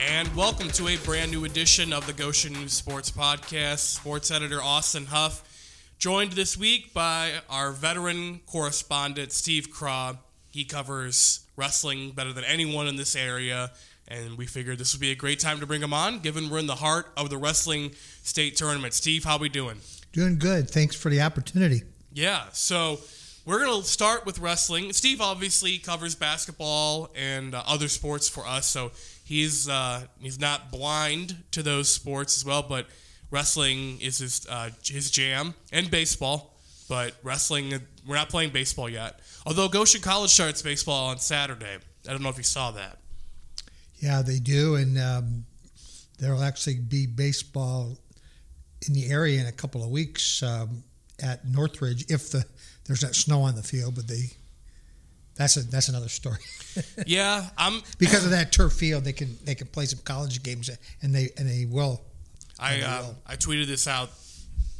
and welcome to a brand new edition of the Goshen News Sports Podcast. Sports editor Austin Huff, joined this week by our veteran correspondent Steve Krah. He covers wrestling better than anyone in this area, and we figured this would be a great time to bring him on, given we're in the heart of the wrestling state tournament. Steve, how we doing? Doing good. Thanks for the opportunity. Yeah, so we're going to start with wrestling. Steve obviously covers basketball and uh, other sports for us, so he's uh, he's not blind to those sports as well. But wrestling is his uh, his jam, and baseball. But wrestling, we're not playing baseball yet. Although Goshen College starts baseball on Saturday. I don't know if you saw that. Yeah, they do, and um, there'll actually be baseball in the area in a couple of weeks um, at Northridge if the there's not snow on the field. But they that's a that's another story. yeah, I'm because of that turf field. They can they can play some college games, and they and they will. I they uh, will. I tweeted this out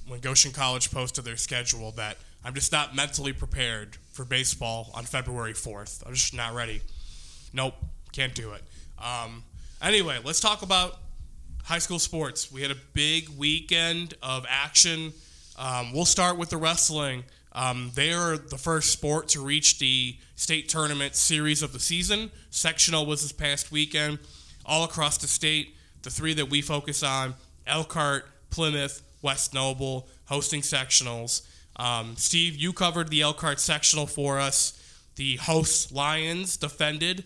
when Goshen College posted their schedule that I'm just not mentally prepared for baseball on February 4th. I'm just not ready. Nope, can't do it. Um, anyway, let's talk about high school sports. We had a big weekend of action. Um, we'll start with the wrestling. Um, they are the first sport to reach the state tournament series of the season. Sectional was this past weekend. All across the state, the three that we focus on Elkhart, Plymouth, West Noble, hosting sectionals. Um, Steve, you covered the Elkhart sectional for us. The hosts Lions defended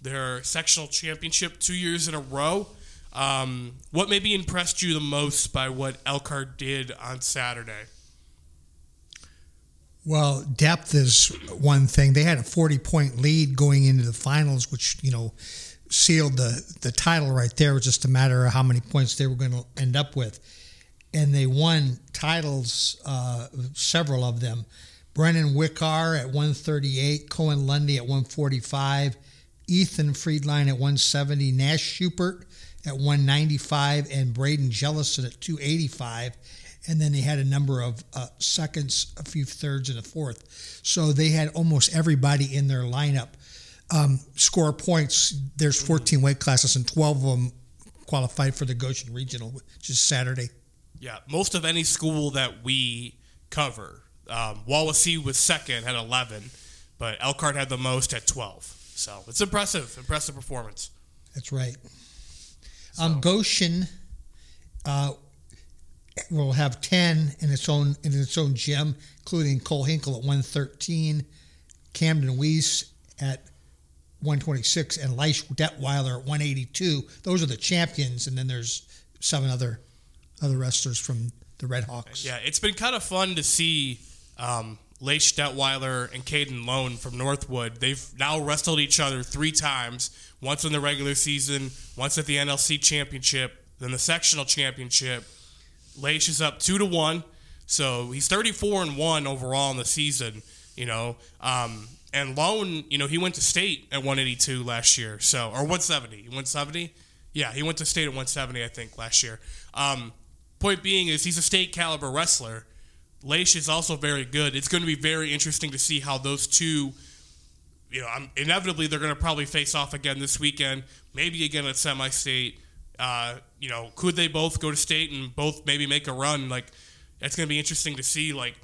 their sectional championship two years in a row. Um, what maybe impressed you the most by what Elkhart did on Saturday? Well, depth is one thing. They had a 40 point lead going into the finals, which, you know, sealed the, the title right there. It was just a matter of how many points they were going to end up with. And they won titles, uh, several of them. Brennan Wickar at 138, Cohen Lundy at 145, Ethan Friedline at 170, Nash Schubert at 195, and Braden Jellison at 285 and then they had a number of uh, seconds, a few thirds, and a fourth. So they had almost everybody in their lineup um, score points. There's 14 weight classes, and 12 of them qualified for the Goshen Regional, which is Saturday. Yeah, most of any school that we cover. Um, Wawasee was second at 11, but Elkhart had the most at 12. So it's impressive, impressive performance. That's right. So. Um, Goshen uh, will have 10 in its own in its own gym, including Cole Hinkle at 113, Camden Weiss at 126, and Leish Detweiler at 182. Those are the champions, and then there's seven other other wrestlers from the Red Hawks. Yeah, it's been kind of fun to see um, Leish Detweiler and Caden Lone from Northwood. They've now wrestled each other three times. Once in the regular season, once at the NLC championship, then the sectional championship Is up two to one, so he's 34 and one overall in the season. You know, um, and Lone, you know, he went to state at 182 last year, so or 170. 170. Yeah, he went to state at 170, I think, last year. Um, point being is he's a state caliber wrestler. Leish is also very good. It's going to be very interesting to see how those two, you know, I'm, inevitably they're going to probably face off again this weekend, maybe again at semi-state. Uh, you know, could they both go to state and both maybe make a run? Like, it's going to be interesting to see. Like,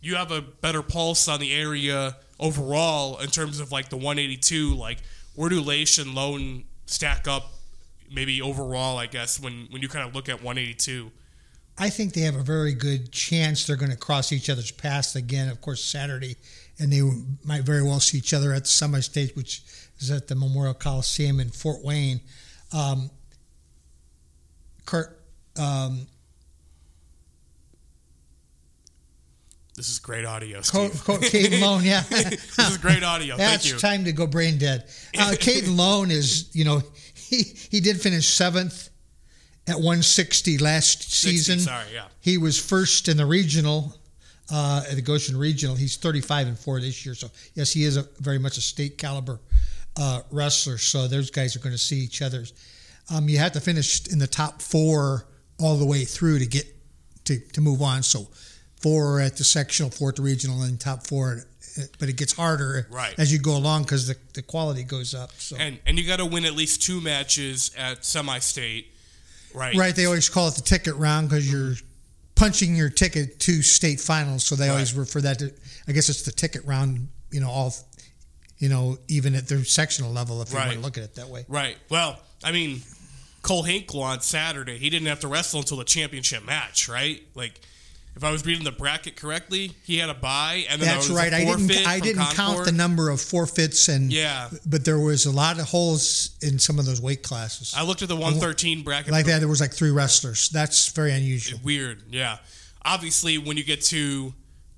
you have a better pulse on the area overall in terms of like the 182. Like, where do Leish and Lone stack up? Maybe overall, I guess when when you kind of look at 182. I think they have a very good chance they're going to cross each other's paths again. Of course, Saturday, and they might very well see each other at the semi-state, which is at the Memorial Coliseum in Fort Wayne. Um, Kurt. Um, this is great audio, Steve. Co- Co- Caden Lone, yeah. this is great audio. That's Thank you. It's time to go brain dead. Uh, Caden Lone is, you know, he, he did finish seventh at 160 last 60, season. Sorry, yeah. He was first in the regional, uh, at the Goshen Regional. He's 35 and four this year. So, yes, he is a very much a state caliber uh, wrestler. So, those guys are going to see each other's um, you have to finish in the top four all the way through to get to, to move on. So four at the sectional, four at the regional, and top four but it gets harder Right. as you go along because the, the quality goes up. So. and and you got to win at least two matches at semi-state, right? Right, they always call it the ticket round because you're punching your ticket to state finals. So they always refer that to. I guess it's the ticket round. You know, all, you know, even at their sectional level, if you want to look at it that way. Right. Well, I mean, Cole Hinkle on Saturday, he didn't have to wrestle until the championship match, right? Like, if I was reading the bracket correctly, he had a buy, and then That's was right. I didn't. I didn't count the number of forfeits and. Yeah. But there was a lot of holes in some of those weight classes. I looked at the 113 bracket. like that, there was like three wrestlers. That's very unusual. Weird, yeah. Obviously, when you get to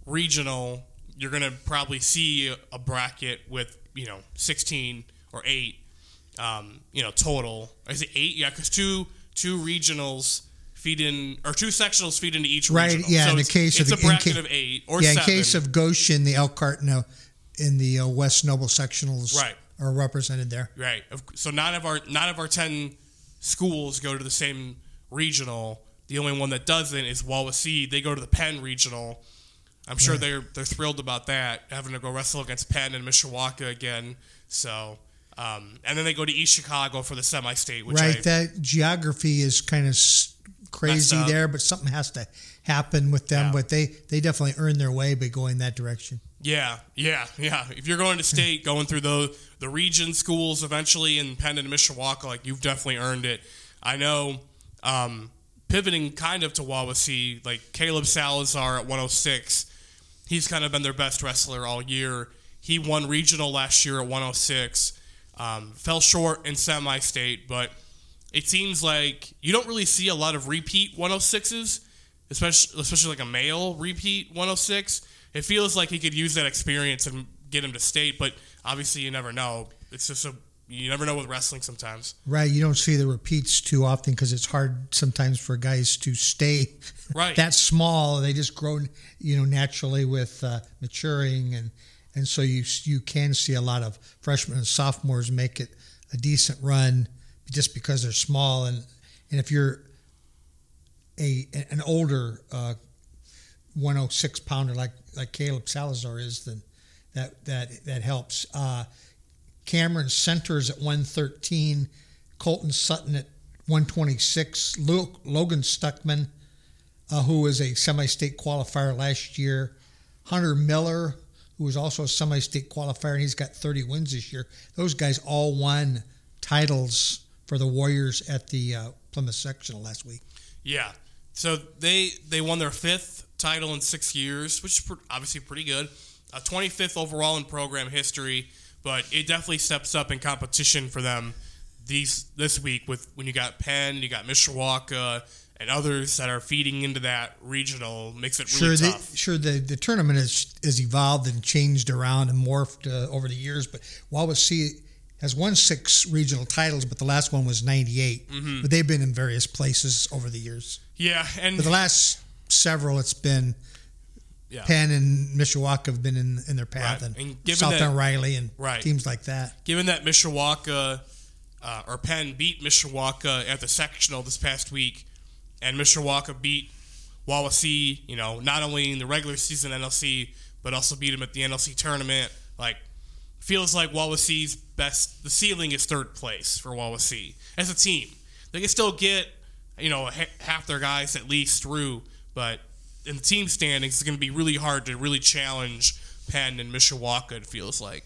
regional, you're gonna probably see a bracket with you know 16 or eight, um, you know total. Is it eight? Yeah, because two two regionals feed in or two sectionals feed into each Right, regional. yeah, So in the case of the- bracket ca- of eight or yeah, seven. in case of Goshen, the Elkhart in the, in the uh, West Noble sectionals Right. are represented there. Right. So nine of our nine of our ten schools go to the same regional. The only one that doesn't is Wawasee. They go to the Penn regional. I'm sure they're they're thrilled about that, having to go wrestle against Penn and Mishawaka again. So, um, and then they go to East Chicago for the semi-state, which right, I, that geography is kind of crazy there, but something has to happen with them. Yeah. But they they definitely earn their way by going that direction. Yeah, yeah, yeah. If you're going to state, going through the the region schools eventually in Penn and Mishawaka, like you've definitely earned it. I know. Um, pivoting kind of to Wawasee, like Caleb Salazar at 106, he's kind of been their best wrestler all year. He won regional last year at 106. Um, fell short in semi-state, but it seems like you don't really see a lot of repeat 106s, especially especially like a male repeat 106. It feels like he could use that experience and get him to state, but obviously you never know. It's just a you never know with wrestling sometimes. Right, you don't see the repeats too often because it's hard sometimes for guys to stay Right. that small. They just grow, you know, naturally with uh, maturing, and and so you you can see a lot of freshmen and sophomores make it a decent run just because they're small, and and if you're a an older uh, 106 pounder like like Caleb Salazar is, then that that that helps. Uh, Cameron Centers at 113, Colton Sutton at 126, Luke, Logan Stuckman, uh, who was a semi-state qualifier last year, Hunter Miller, who was also a semi-state qualifier, and he's got 30 wins this year. Those guys all won titles for the Warriors at the uh, Plymouth sectional last week. Yeah. So they they won their fifth title in six years, which is obviously pretty good. Uh, 25th overall in program history, but it definitely steps up in competition for them these this week with when you got Penn, you got Mishawaka, and others that are feeding into that regional makes it really sure, tough. the, sure. The, the tournament has, has evolved and changed around and morphed uh, over the years. But Wawasee has won six regional titles, but the last one was '98. Mm-hmm. But they've been in various places over the years. yeah, and But the last several, it's been yeah. Penn and Mishawaka have been in, in their path, Right. and, And given South that- Riley and Right. teams like that. given that Mishawaka uh, or Penn beat Mishawaka at the sectional this past week, and Mishawaka beat Wawasee, you know, not only in the regular season NLC, but also beat him at the NLC tournament. Like, feels like Wawasee's best. The ceiling is third place for Wawasee as a team. They can still get, you know, half their guys at least through, but in the team standings, it's going to be really hard to really challenge Penn and Mishawaka. It feels like.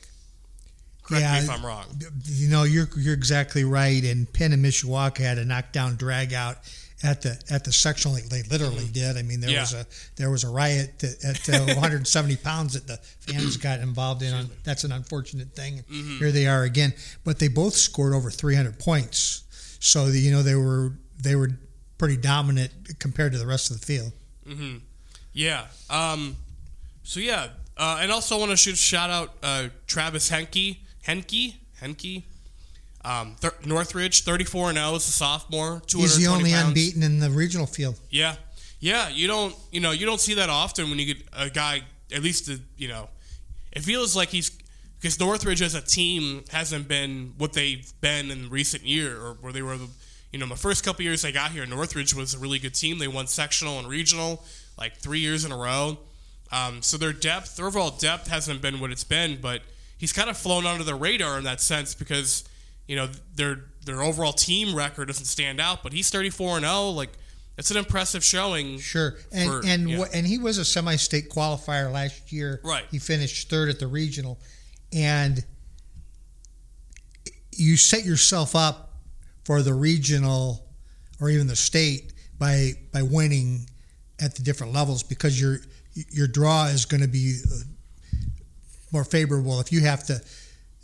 Correct me if I'm wrong. You know, you're you're exactly right. And Penn and Mishawaka had a knockdown drag out at the at the sectional. They- They literally did. I mean, there Mm-hmm. Yeah. was a there was a riot at, at uh, 170 pounds that the fans got involved in. That's an unfortunate thing. Mm-hmm. Here they are again, but they both scored over 300 points. So the, you know they were they were pretty dominant compared to the rest of the field. Yeah. Um, so yeah, uh, and also want to shoot shout out uh, Travis Henke, Henke, Henke, um, th- Northridge, thirty four and zero as a sophomore. He's the only pounds. unbeaten in the regional field. Yeah, yeah. You don't, you know, you don't see that often when you get a guy. At least, the, you know, it feels like he's because Northridge as a team hasn't been what they've been in recent year, or where they were. The, you know, my first couple years they got here, Northridge was a really good team. They won sectional and regional like three years in a row. Um, so their depth, their overall depth hasn't been what it's been, but he's kind of flown under the radar in that sense because you know their their overall team record doesn't stand out, but he's 34 and 0. Like it's an impressive showing. Sure, and for- and yeah. and he was a semi-state qualifier last year. Right. He finished third at the regional, and you set yourself up for the regional or even the state by by winning at the different levels because your your draw is going to be uh, more favorable if you have to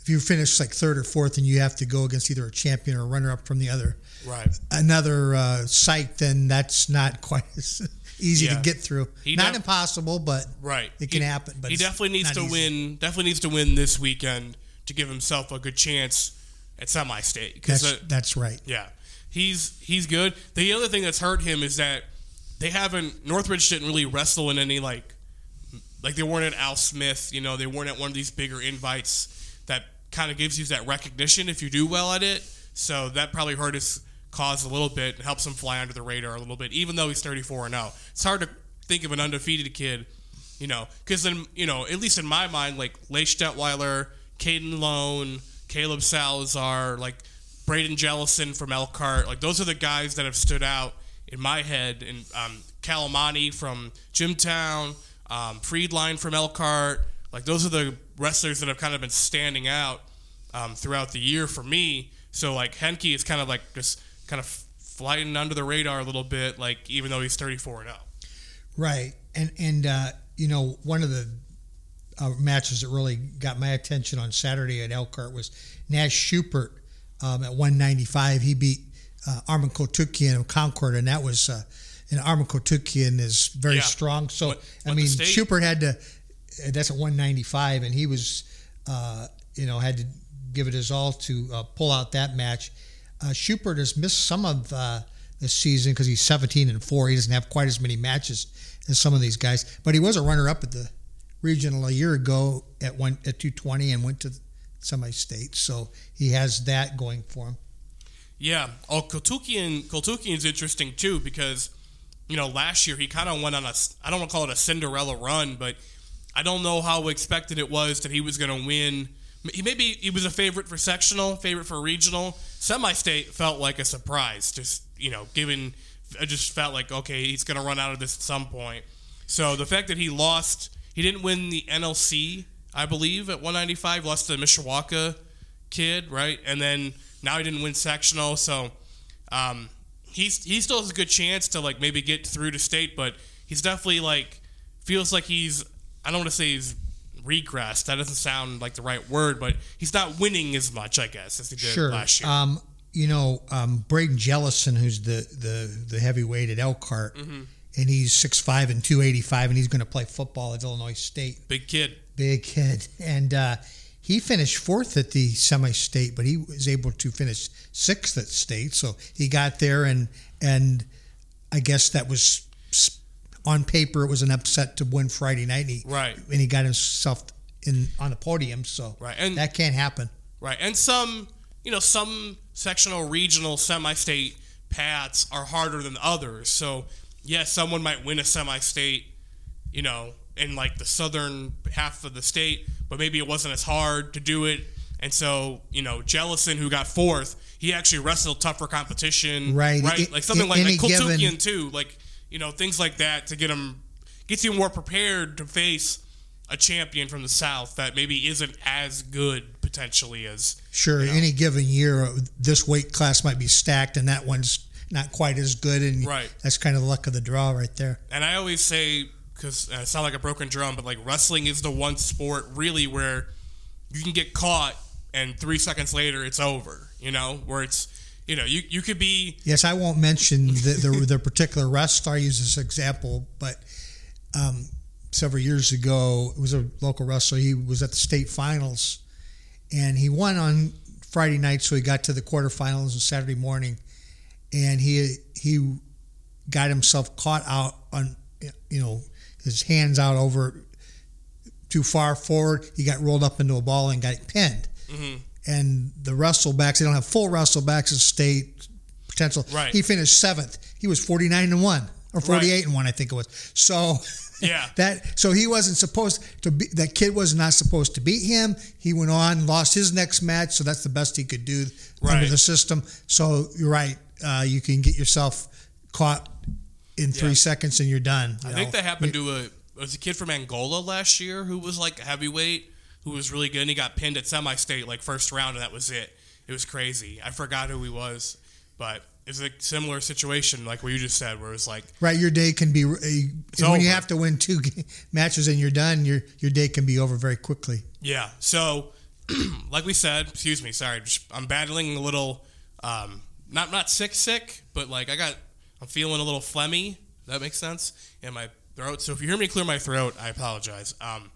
if you finish like third or fourth and you have to go against either a champion or a runner up from the other Right. another uh, site, then that's not quite as easy Yeah. to get through. He not def- impossible, but Right. it can He- happen. But he definitely needs to easy. win. Definitely needs to win this weekend to give himself a good chance at semi-state. 'Cause, That's uh, that's right. Yeah, he's he's good. The other thing that's hurt him is that they haven't Northridge didn't really wrestle in any like like they weren't at Al Smith. You know, they weren't at one of these bigger invites that kind of gives you that recognition if you do well at it. So that probably hurt his cause a little bit. And helps him fly under the radar a little bit, even though he's 34 and 0. It's hard to think of an undefeated kid. You know, because then you know, at least in my mind, like Leish Detweiler, Caden Lone, Caleb Salazar, like Braden Jellison from Elkhart, like those are the guys that have stood out in my head. And um, Calamani from Jimtown, um, Friedline from Elkhart, like those are the wrestlers that have kind of been standing out um, throughout the year for me. So like Henke is kind of like just kind of flying under the radar a little bit, like even though he's 34 and 0. Right, and and uh, you know one of the uh, matches that really got my attention on Saturday at Elkhart was Nash Schubert um, at 195. He beat uh, Armin Kotukian of Concord, and that was uh, and Armin Kotukian is very Yeah. strong. So Went- I mean. Schubert had to. Uh, That's at 195, and he was, uh, you know, had to give it his all to uh, pull out that match. Uh, Schubert has missed some of uh, this season because he's 17 and four. He doesn't have quite as many matches as some of these guys, but he was a runner-up at the regional a year ago at one at 220 and went to semi-state. So he has that going for him. Yeah. Oh, Kotukian, Kotukian's interesting too because, you know, last year he kind of went on a, I don't want to call it a Cinderella run, but I don't know how expected it was that he was going to win. He maybe he was a favorite for sectional, favorite for regional. Semi-state felt like a surprise, just you know, given I just felt like okay, he's going to run out of this at some point. So the fact that he lost, he didn't win the NLC, I believe, at 195, lost to the Mishawaka kid, right? And then now he didn't win sectional, so um, he's he still has a good chance to like maybe get through to state, but he's definitely like feels like he's I don't want to say he's regressed. That doesn't sound like the right word, but he's not winning as much, I guess, as he did Sure. last year. Um, you know, um, Braden Jellison, who's the, the, the heavyweight at Elkhart, Mm-hmm. and he's 6'5 and 285, and he's going to play football at Illinois State. Big kid. Big kid. And uh, he finished fourth at the semi state, but he was able to finish sixth at state. So he got there, and and I guess that was on paper, it was an upset to win Friday night. And he, Right. And he got himself in on the podium. So Right, and- that can't happen. Right. And some, you know, some sectional, regional, semi state paths are harder than others. So, yes, someone might win a semi state, you know, in like the southern half of the state, but maybe it wasn't as hard to do it. And so, you know, Jellison, who got fourth, he actually wrestled tougher competition. Right. Right. Like something like, like Kotukian, too. Like, you know, things like that to get him, gets you more prepared to face a champion from the South that maybe isn't as good potentially as Sure, any given year, uh, this weight class might be stacked, and that one's not quite as good, and Right. that's kind of the luck of the draw right there. And I always say, because uh, it's not like a broken drum, but like wrestling is the one sport really where you can get caught and three seconds later it's over. You know, where it's, you know, you, you could be, Yes, I won't mention the, the, the particular wrestler. I use this example, but um, several years ago, it was a local wrestler. He was at the state finals, and he won on Friday night, so he got to the quarterfinals on Saturday morning, and he he got himself caught out on you know his hands out over too far forward. He got rolled up into a ball and got pinned. And the wrestlebacks, they don't have full wrestlebacks in state potential. Right. He finished seventh. He was 49 and 1 or 48 and one, I think it was. So Yeah. that so he wasn't supposed to be. That kid was not supposed to beat him. He went on, lost his next match, so that's the best he could do under the system. So you're right. Uh, you can get yourself caught in three Yeah. seconds and you're done. I you think know. that happened to a was a kid from Angola last year who was like a heavyweight who was really good and he got pinned at semi-state like first round and that was it. It was crazy. I forgot who he was, but it's a similar situation like what you just said where it's like Right, your day can be uh, when over. you have to win two matches and you're done. Your your day can be over very quickly. Yeah. So, like we said, excuse me, sorry, just, I'm battling a little, um, not not sick, sick, but like I got, I'm feeling a little phlegmy. That makes sense in my throat. So if you hear me clear my throat, I apologize. Um,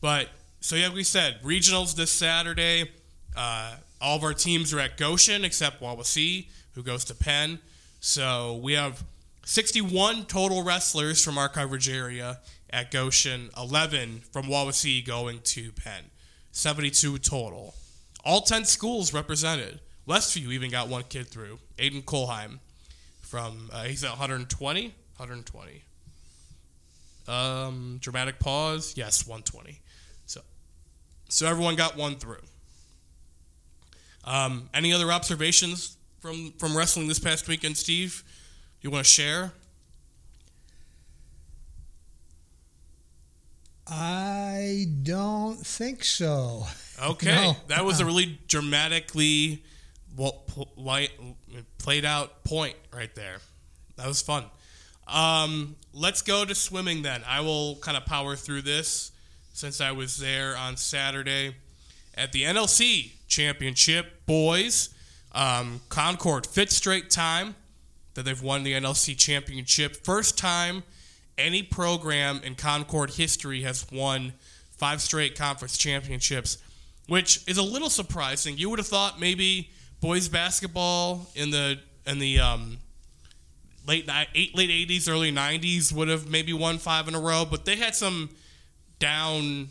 but so yeah, we said regionals this Saturday. Uh, all of our teams are at Goshen except Wawasee, who goes to Penn. So we have 61 total wrestlers from our coverage area at Goshen, 11 from Wawasee going to Penn. 72 total. All 10 schools represented. Westview even got one kid through, Aiden Kolheim. From uh, he's at 120, 120. Um, dramatic pause. Yes, 120. So, everyone got one through. Um, any other observations from from wrestling this past weekend, Steve? You want to share? I don't think so. Okay, No. that was a really dramatically well, played out point right there. That was fun. Um, let's go to swimming then. I will kind of power through this since I was there on Saturday at the NLC Championship. Boys, um, Concord, fifth straight time that they've won the NLC Championship. First time any program in Concord history has won five straight conference championships, which is a little surprising. You would have thought maybe boys basketball in the in the um, late eight, late eighties, early nineties would have maybe won five in a row, but they had some down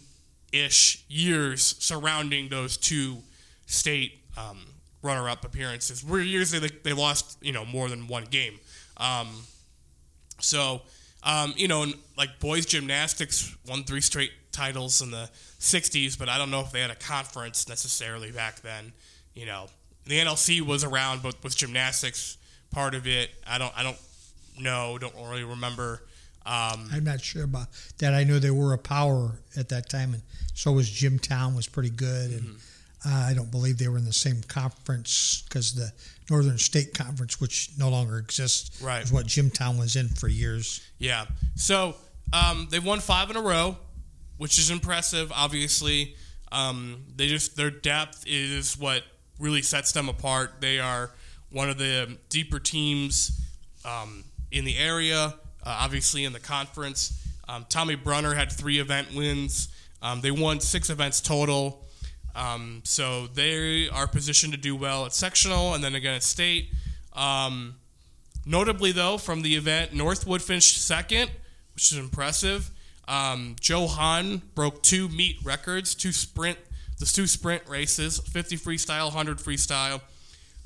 ish years surrounding those two state um, runner up appearances. Were years they they lost you know more than one game. Um, so, um, you know, like boys gymnastics won three straight titles in the 60s, but I don't know if they had a conference necessarily back then. You know, the NLC was around, but was gymnastics part of it? I don't, I don't know, don't really remember. Um, I'm not sure about that. I know they were a power at that time, and so was Jimtown was pretty good. And Mm-hmm. uh, I don't believe they were in the same conference because the Northern State Conference, which no longer exists, Right. is what Jimtown was in for years. Yeah. So um, they've won five in a row, which is impressive. Obviously, um, they just their depth is what really sets them apart. They are one of the deeper teams um, in the area. Uh, obviously, in the conference, um, Tommy Brunner had three event wins. Um, they won six events total. Um, so they are positioned to do well at sectional and then again at state. Um, Notably, though, from the event, Northwood finished second, which is impressive. Um, Joe Hahn broke two meet records, two sprint, the two sprint races, 50 freestyle, 100 freestyle.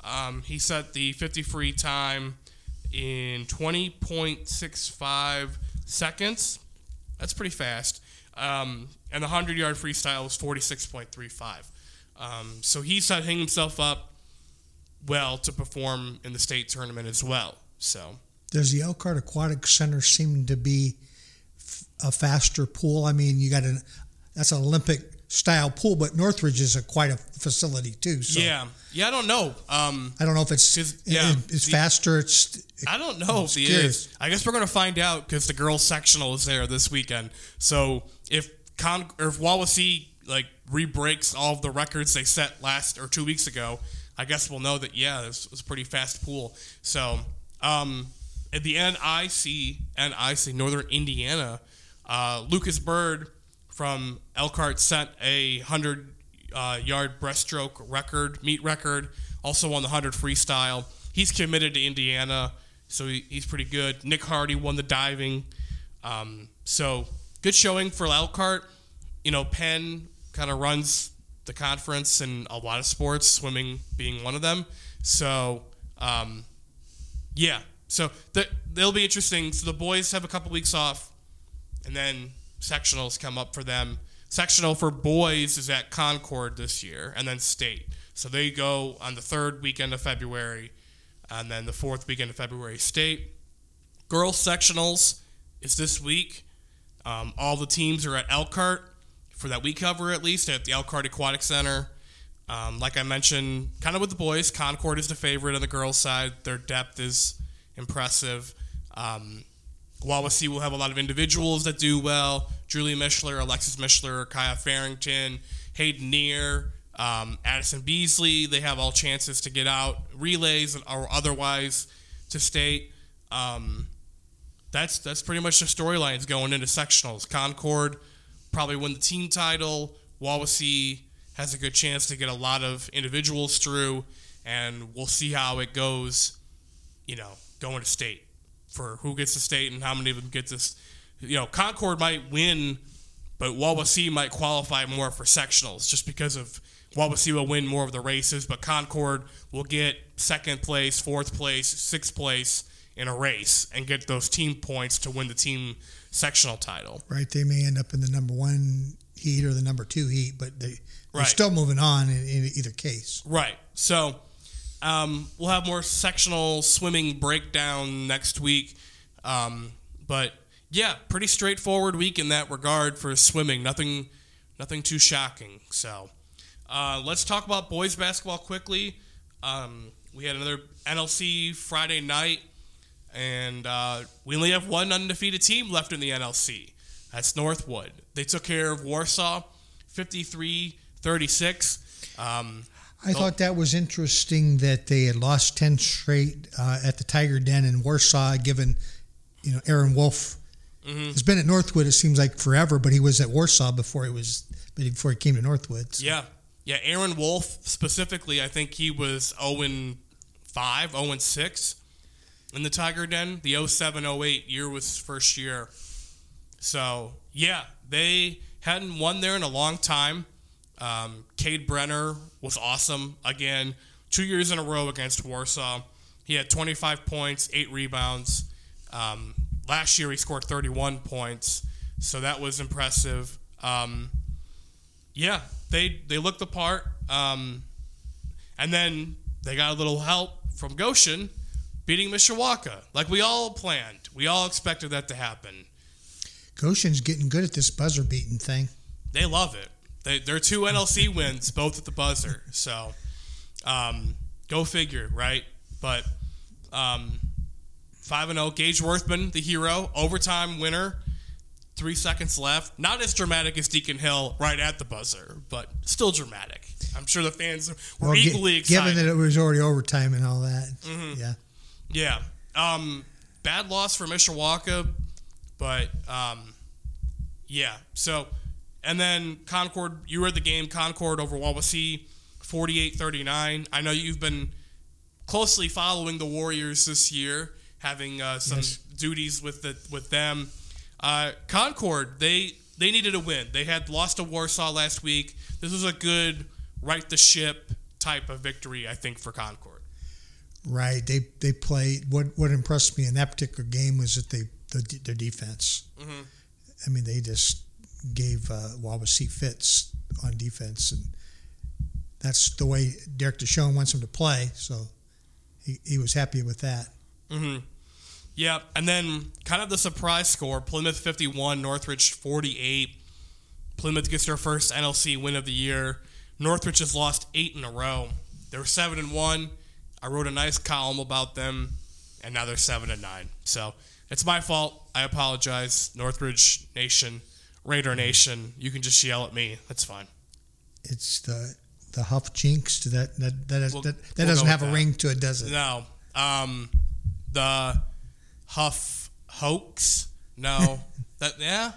Um, he set the 50 free time in 20.65 seconds. That's pretty fast. Um, and the 100 yard freestyle was 46.35. Um, so he's setting himself up well to perform in the state tournament as well. So Does the Elkhart Aquatic Center seem to be f- a faster pool? I mean, you got an that's an Olympic style pool, but Northridge is a quite a facility too. So yeah, yeah, I don't know. Um, I don't know if it's yeah, it- it's the- faster. It's I don't know if he curious. is. I guess we're gonna find out because the girls sectional is there this weekend. So if Con or if Wawasee like re-breaks all of the records they set last or two weeks ago, I guess we'll know that yeah, this was a pretty fast pool. So um, at the NIC NIC Northern Indiana, uh, Lucas Bird from Elkhart set a hundred uh, yard breaststroke record, meet record. Also won the hundred freestyle. He's committed to Indiana, so he, he's pretty good. Nick Hardy won the diving. Um, so good showing for Elkhart. You know, Penn kind of runs the conference in a lot of sports, swimming being one of them. So, um, yeah, So the, they'll be interesting. So the boys have a couple weeks off, and then sectionals come up for them. Sectional for boys is at Concord this year, and then state. So they go on the third weekend of February, and then the fourth weekend of February state. Girls sectionals is this week. Um, all the teams are at Elkhart for that week cover at least at the Elkhart Aquatic Center. Um, like I mentioned, kind of with the boys, Concord is the favorite on the girls' side. Their depth is impressive. Um, Wawasee will have a lot of individuals that do well. Julie Mishler, Alexis Mishler, Kaya Farrington, Hayden Neer, um, Addison Beasley. They have all chances to get out relays or otherwise to state. Um, that's that's pretty much the storylines going into sectionals. Concord probably win the team title. Wawasee has a good chance to get a lot of individuals through, and we'll see how it goes. You know, going to state for who gets to state and how many of them get this. You know, Concord might win, but Wawasee might qualify more for sectionals just because of Wawasee will win more of the races, but Concord will get second place, fourth place, sixth place in a race and get those team points to win the team sectional title. Right. They may end up in the number one heat or the number two heat, but they, they're Right. still moving on in, in either case. Right. So um, we'll have more sectional swimming breakdown next week. Um, but yeah, pretty straightforward week in that regard for swimming. Nothing, nothing too shocking. So uh, let's talk about boys basketball quickly. Um, we had another NLC Friday night, and uh, we only have one undefeated team left in the NLC. That's Northwood. They took care of Warsaw 53 36. Um, I thought that was interesting that they had lost 10 straight uh, at the Tiger Den in Warsaw, given, you know, Aaron Wolf has been at Northwood, it seems like forever, but he was at Warsaw before he was, before he came to Northwood. So- Yeah. Yeah, Aaron Wolf specifically, I think he was 0 5, 0 6 in the Tiger Den. The 07 08 year was first year. So, yeah, they hadn't won there in a long time. Um, Cade Brenner was awesome again, two years in a row against Warsaw. He had 25 points, eight rebounds. Um, last year he scored 31 points, so that was impressive. Um, yeah, they they looked the part, um, and then they got a little help from Goshen beating Mishawaka, like we all planned. We all expected that to happen. Goshen's getting good at this buzzer beating thing. They love it. They, they're two NLC wins, both at the buzzer. So, um, go figure, right? But um, five and zero. Gage Worthman, the hero, overtime winner. Three seconds left. Not as dramatic as Deacon Hill right at the buzzer, but still dramatic. I'm sure the fans were Well, equally excited. Mm-hmm. given that it was already overtime and all that. Yeah. Yeah. Um, bad loss for Mishawaka, but um, yeah. So, and then Concord, you were at the game, Concord over Wawasee, 48 39. I know you've been closely following the Warriors this year, having uh, some Yes. duties with the, with them. Uh, Concord, they they needed a win. They had lost to Warsaw last week. This was a good right the ship type of victory, I think, for Concord. Right. They they played. What what impressed me in that particular game was that they the, their defense. Mhm. I mean, they just gave uh, Wawasee fits on defense, and that's the way Derek Deshawn wants them to play. So he, he was happy with that. hmm Yeah, and then kind of the surprise score: Plymouth fifty-one, Northridge forty-eight. Plymouth gets their first NLC win of the year. Northridge has lost eight in a row. They were seven and one. I wrote a nice column about them, and now they're seven and nine. So it's my fault. I apologize, Northridge Nation, Raider Nation. You can just yell at me. That's fine. It's the the Huff Jinx. That that that, is, We'll- that, that we'll doesn't have a that. ring to it, does it? No. Um, the Huff hoax. No. that yeah.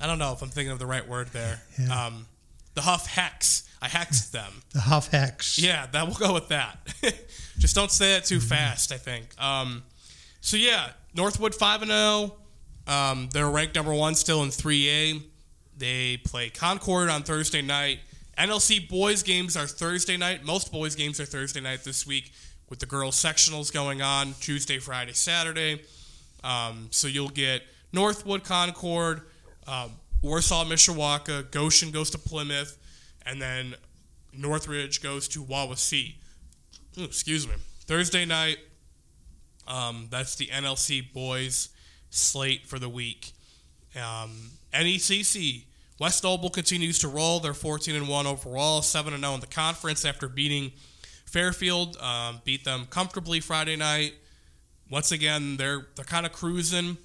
I don't know if I'm thinking of the right word there. Yeah. Um, the Huff hex. I hexed them. The Huff Hex. Yeah, that we'll go with that. Just don't say it too fast. I think. Um, so yeah, Northwood five and zero. Um, they're ranked number one still in three A. They play Concord on Thursday night. NLC boys games are Thursday night. Most boys games are Thursday night this week. With the girls sectionals going on Tuesday, Friday, Saturday. Um, so you'll get Northwood, Concord, um, Warsaw, Mishawaka, Goshen goes to Plymouth, and then Northridge goes to Wawasee. Ooh, excuse me. Thursday night, um, that's the NLC boys slate for the week. Um, NECC West Noble continues to roll. They're 14 and one overall, 7 and 0 in the conference after beating Fairfield. Um, beat them comfortably Friday night. Once again, they're they're kind of cruising.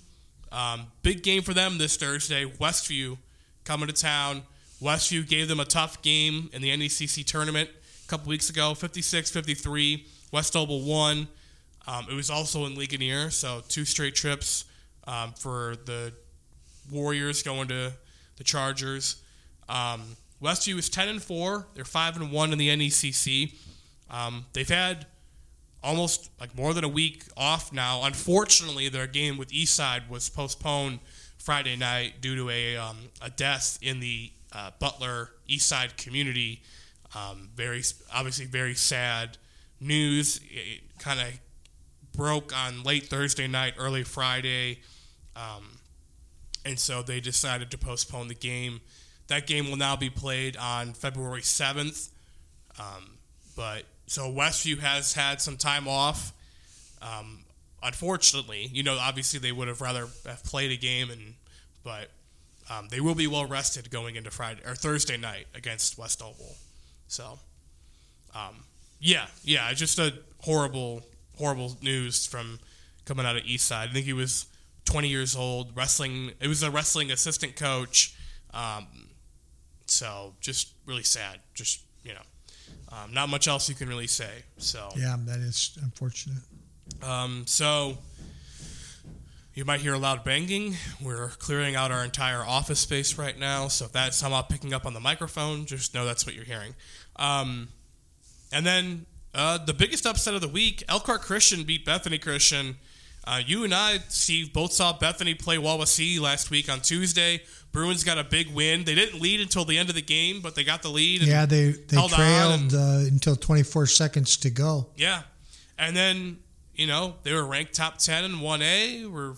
Um, big game for them this Thursday. Westview coming to town. Westview gave them a tough game in the NECC tournament a couple weeks ago, 56-53. West Noble won. Um, it was also in Ligonier, so two straight trips um, for the Warriors going to the Chargers. Um, Westview is 10 and 4. They're 5 and 1 in the NECC. Um, they've had almost like more than a week off now. Unfortunately, their game with Eastside was postponed Friday night due to a, um, a death in the uh, Butler Eastside community. Um, very obviously very sad news. It kind of broke on late Thursday night, early Friday, um, and so they decided to postpone the game. That game will now be played on February seventh. Um, but so Westview has had some time off. Um, unfortunately, you know, obviously they would have rather have played a game, and but um, they will be well rested going into Friday or Thursday night against West Noble. So, um, yeah, yeah, just a horrible, horrible news from coming out of Eastside. I think he was 20 years old, wrestling. It was a wrestling assistant coach. Um, so just really sad. Just you know, um, not much else you can really say. So Yeah, that is unfortunate. um, so you might hear a loud banging. We're clearing out our entire office space right now. So if that's somehow picking up on the microphone, just know that's what you're hearing. Um, and then uh, the biggest upset of the week: Elkhart Christian beat Bethany Christian. Uh, you and I, Steve, both saw Bethany play Wawasee last week on Tuesday. Bruins got a big win. They didn't lead until the end of the game, but they got the lead. and Yeah, they they trailed and- uh, until 24 seconds to go. Yeah. And then, you know, they were ranked top 10 in 1A, were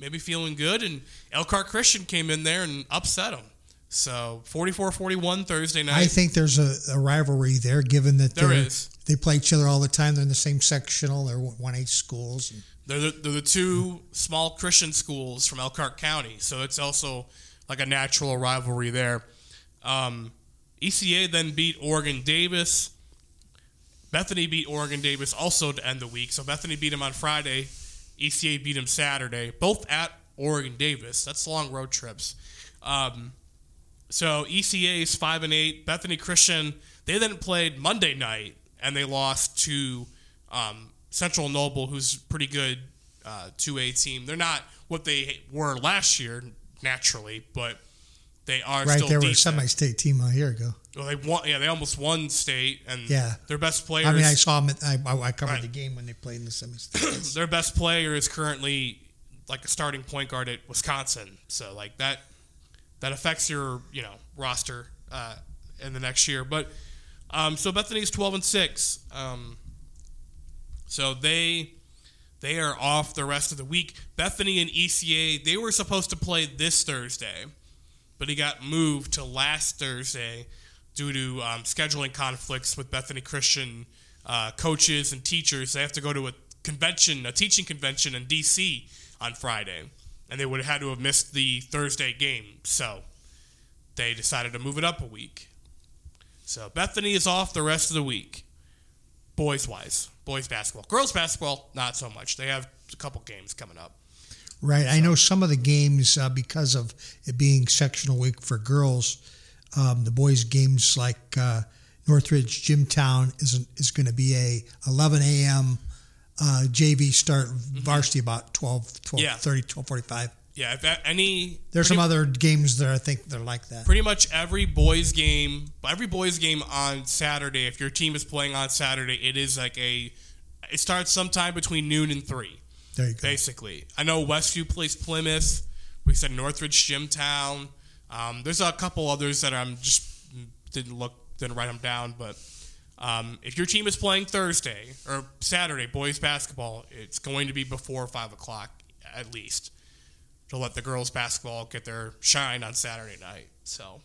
maybe feeling good, and Elkhart Christian came in there and upset them. So 44 41 Thursday night. I think there's a, a rivalry there, given that There is. they play each other all the time. They're in the same sectional. They're 1A schools. They're, the, they're the two small Christian schools from Elkhart County. So it's also like a natural rivalry there. Um, ECA then beat Oregon Davis. Bethany beat Oregon Davis also to end the week. So Bethany beat him on Friday. ECA beat him Saturday, both at Oregon Davis. That's long road trips. Um, so ECA is five and eight. Bethany Christian they then played Monday night and they lost to um, Central Noble, who's pretty good two A team. They're not what they were last year naturally, but they are Right, still they were a semi-state team a year ago. Well, they won. Yeah, they almost won state, and Yeah. their best players. I mean, I saw them. At, I, I I covered Right. the game when they played in the semi-state. their best player is currently like a starting point guard at Wisconsin. So like that that affects your you know roster uh, in the next year. But um, so Bethany's twelve and six. Um, so they they are off the rest of the week. Bethany and ECA they were supposed to play this Thursday, but he got moved to last Thursday due to um, scheduling conflicts with Bethany Christian uh, coaches and teachers. They have to go to a convention, a teaching convention in DC on Friday, and they would have had to have missed the Thursday game. So they decided to move it up a week. So Bethany is off the rest of the week, boys wise. Boys basketball, girls basketball, not so much. They have a couple games coming up. Right. I know some of the games uh, because of it being sectional week for girls. Um, the boys' games like uh, Northridge Jimtown is is going to be a 11 a.m. Uh, JV start varsity about 12, 12 Yeah. 30, 12 45. Yeah, if any There's some other games that I think they're like that. pretty much every boys game every boys game on saturday if your team is playing on saturday it is like a it starts sometime between noon and three There you go. basically i know westview plays plymouth we said northridge jimtown um, there's a couple others that i'm just didn't look didn't write them down but Um, if your team is playing Thursday or Saturday, boys basketball, it's going to be before 5 o'clock at least to let the girls basketball get their shine on Saturday night. So,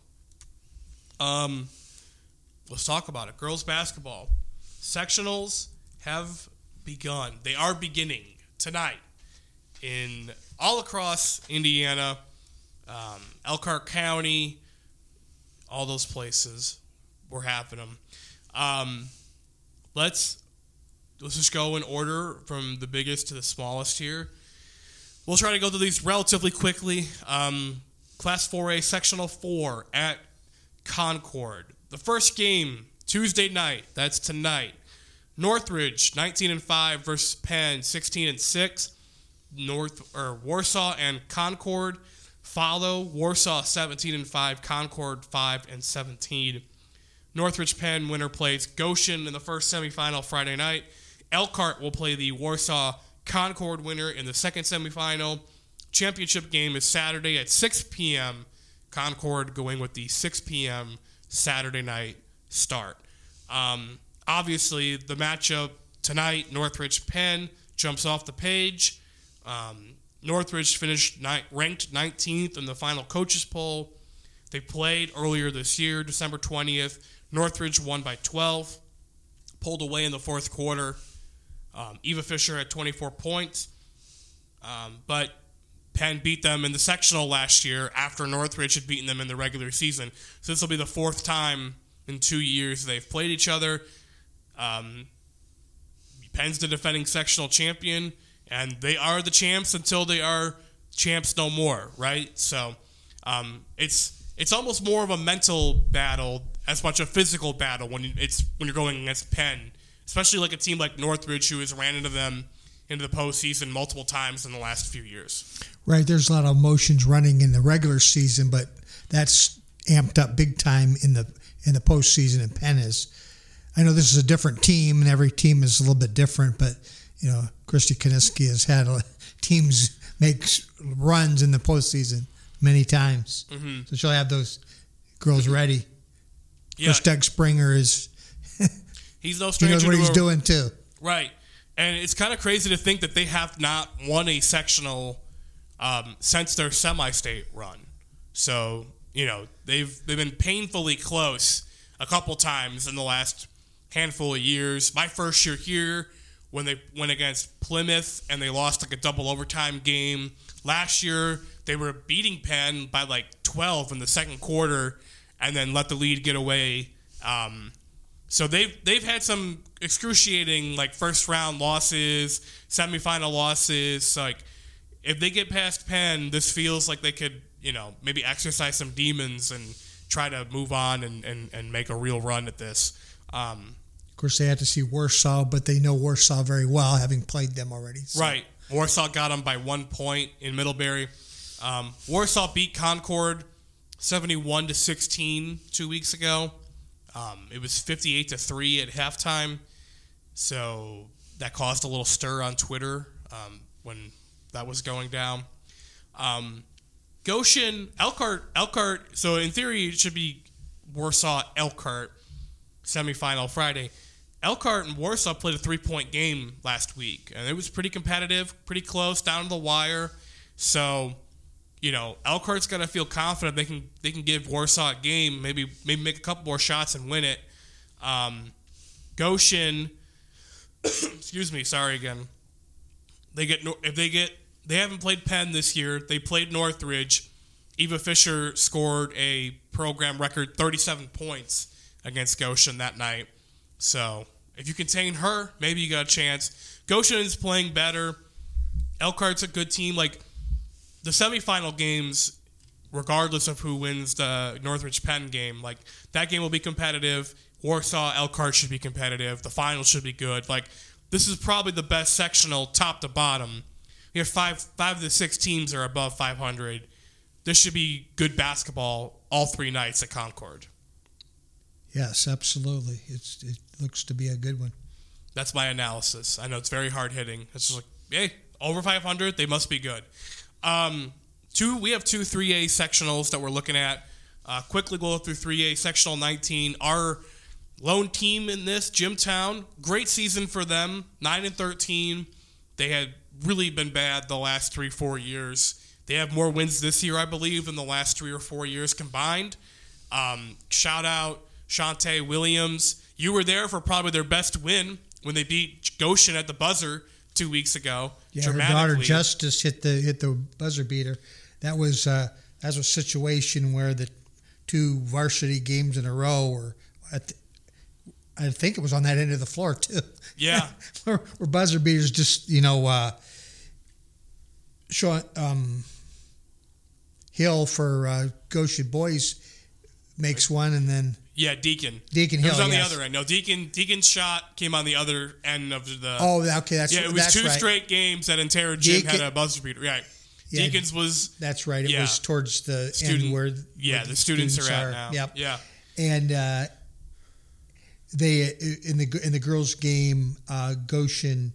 um, let's talk about it. Girls basketball sectionals have begun. They are beginning tonight in all across Indiana, um, Elkhart County, all those places. We're having them. Um, let's let's just go in order from the biggest to the smallest here. We'll try to go through these relatively quickly. Um, Class 4A Sectional 4 at Concord. The first game Tuesday night. That's tonight. Northridge 19 and 5 versus Penn 16 and 6. North or Warsaw and Concord follow Warsaw 17 and 5, Concord 5 and 17. Northridge Penn winner plays Goshen in the first semifinal Friday night. Elkhart will play the Warsaw Concord winner in the second semifinal. Championship game is Saturday at 6 p.m. Concord going with the 6 p.m. Saturday night start. Um, obviously, the matchup tonight, Northridge Penn, jumps off the page. Um, Northridge finished ni- ranked 19th in the final coaches poll. They played earlier this year, December 20th. Northridge won by 12, pulled away in the fourth quarter. Um, Eva Fisher had 24 points, um, but Penn beat them in the sectional last year after Northridge had beaten them in the regular season. So this will be the fourth time in two years they've played each other. Um, Penn's the defending sectional champion, and they are the champs until they are champs no more, right? So um, it's it's almost more of a mental battle as much a physical battle when it's when you're going against Penn, especially like a team like Northridge who has ran into them into the postseason multiple times in the last few years. Right. There's a lot of emotions running in the regular season, but that's amped up big time in the in the postseason. And Penn is. I know this is a different team, and every team is a little bit different, but you know, Christy Kaniski has had a, teams make runs in the postseason many times, mm-hmm. so she'll have those girls ready. Yeah. Doug Springer is. He's no stranger. He knows what he's a, doing too. Right, and it's kind of crazy to think that they have not won a sectional um, since their semi-state run. So you know they've they've been painfully close a couple times in the last handful of years. My first year here, when they went against Plymouth and they lost like a double overtime game. Last year, they were beating Penn by like 12 in the second quarter and then let the lead get away. Um, so they've they've had some excruciating like first round losses, semifinal losses. Like if they get past Penn, this feels like they could you know maybe exercise some demons and try to move on and, and, and make a real run at this. Um, of course, they had to see Warsaw, but they know Warsaw very well, having played them already. So. Right. Warsaw got them by one point in Middlebury. Um, Warsaw beat Concord 71 to 16 two weeks ago. Um, it was 58 to 3 at halftime. So that caused a little stir on Twitter um, when that was going down. Um, Goshen, Elkhart, Elkhart. So in theory, it should be Warsaw, Elkhart semifinal Friday. Elkhart and Warsaw played a three point game last week, and it was pretty competitive, pretty close, down to the wire. So you know, Elkhart's got to feel confident they can they can give Warsaw a game, maybe maybe make a couple more shots and win it. Um, Goshen, excuse me, sorry again. They get if they get they haven't played Penn this year. They played Northridge. Eva Fisher scored a program record 37 points against Goshen that night. So if you contain her, maybe you got a chance. Goshen is playing better. Elkhart's a good team. Like the semifinal games, regardless of who wins the Northridge Penn game, like that game will be competitive. Warsaw Elkhart should be competitive. The final should be good. Like this is probably the best sectional top to bottom. We have five five of the six teams are above 500. This should be good basketball all three nights at Concord. Yes, absolutely. It's it looks to be a good one. That's my analysis. I know it's very hard hitting. It's just like, hey, over 500, they must be good. Um, two, we have two 3A sectionals that we're looking at. Uh, quickly go through 3A sectional 19. Our lone team in this, Jimtown. Great season for them. Nine and thirteen. They had really been bad the last three, four years. They have more wins this year, I believe, than the last three or four years combined. Um, shout out Shantae Williams. You were there for probably their best win when they beat Goshen at the buzzer two weeks ago. Yeah, her daughter Justice hit the hit the buzzer beater. That was uh, that was a situation where the two varsity games in a row were at the, I think it was on that end of the floor too. Yeah, where, where, buzzer beaters just you know uh, Sean um, Hill for uh, Goshen boys makes one, and then yeah, Deacon. Deacon Hill. It was on yes. the other end. No, Deacon. Deacon's shot came on the other end of the. Oh, okay, that's yeah. It was two right. straight games that Intera Gym Deacon- had a buzzer beater. Right. Yeah, Deacons was That's right. It Yeah. was towards the student. end where yeah, where the students, are at now. Yep. Yeah. and uh, they in the in the girls' game, uh, Goshen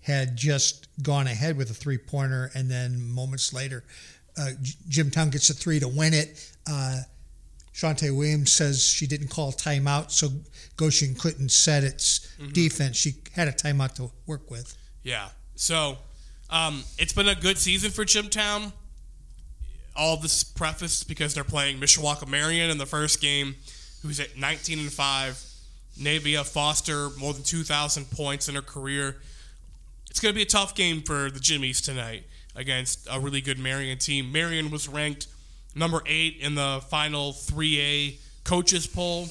had just gone ahead with a three pointer, and then moments later, uh, Jimtown gets a three to win it. Uh, Shantae Williams says she didn't call timeout, so Goshen couldn't set its Mm-hmm. defense. She had a timeout to work with. Yeah. So um, it's been a good season for Jimtown. All this prefaced because they're playing Mishawaka Marian in the first game, who's at 19 and 5. Navia Foster, more than 2,000 points in her career. It's going to be a tough game for the Jimmies tonight against a really good Marian team. Marian was ranked number eight in the final 3A coaches poll.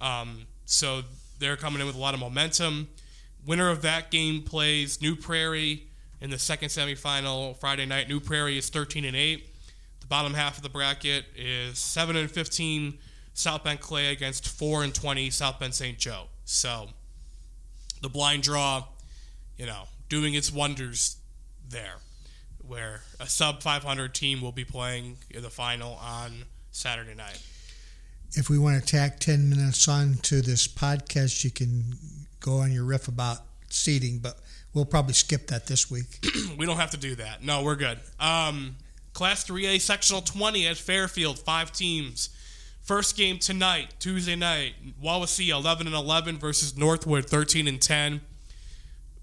Um, so they're coming in with a lot of momentum. Winner of that game plays New Prairie in the second semifinal Friday night. New Prairie is 13 and 8. The bottom half of the bracket is 7 and 15 South Bend Clay against 4 and 20 South Bend St. Joe. So the blind draw, you know, doing its wonders there, where a sub 500 team will be playing in the final on Saturday night. if we want to tack 10 minutes on to this podcast, you can go on your riff about seating, but we'll probably skip that this week. we don't have to do that. No, we're good. Um, Class 3A Sectional 20 at Fairfield, five teams. First game tonight, Tuesday night, Wawasee 11 and 11 versus Northwood 13 and 10.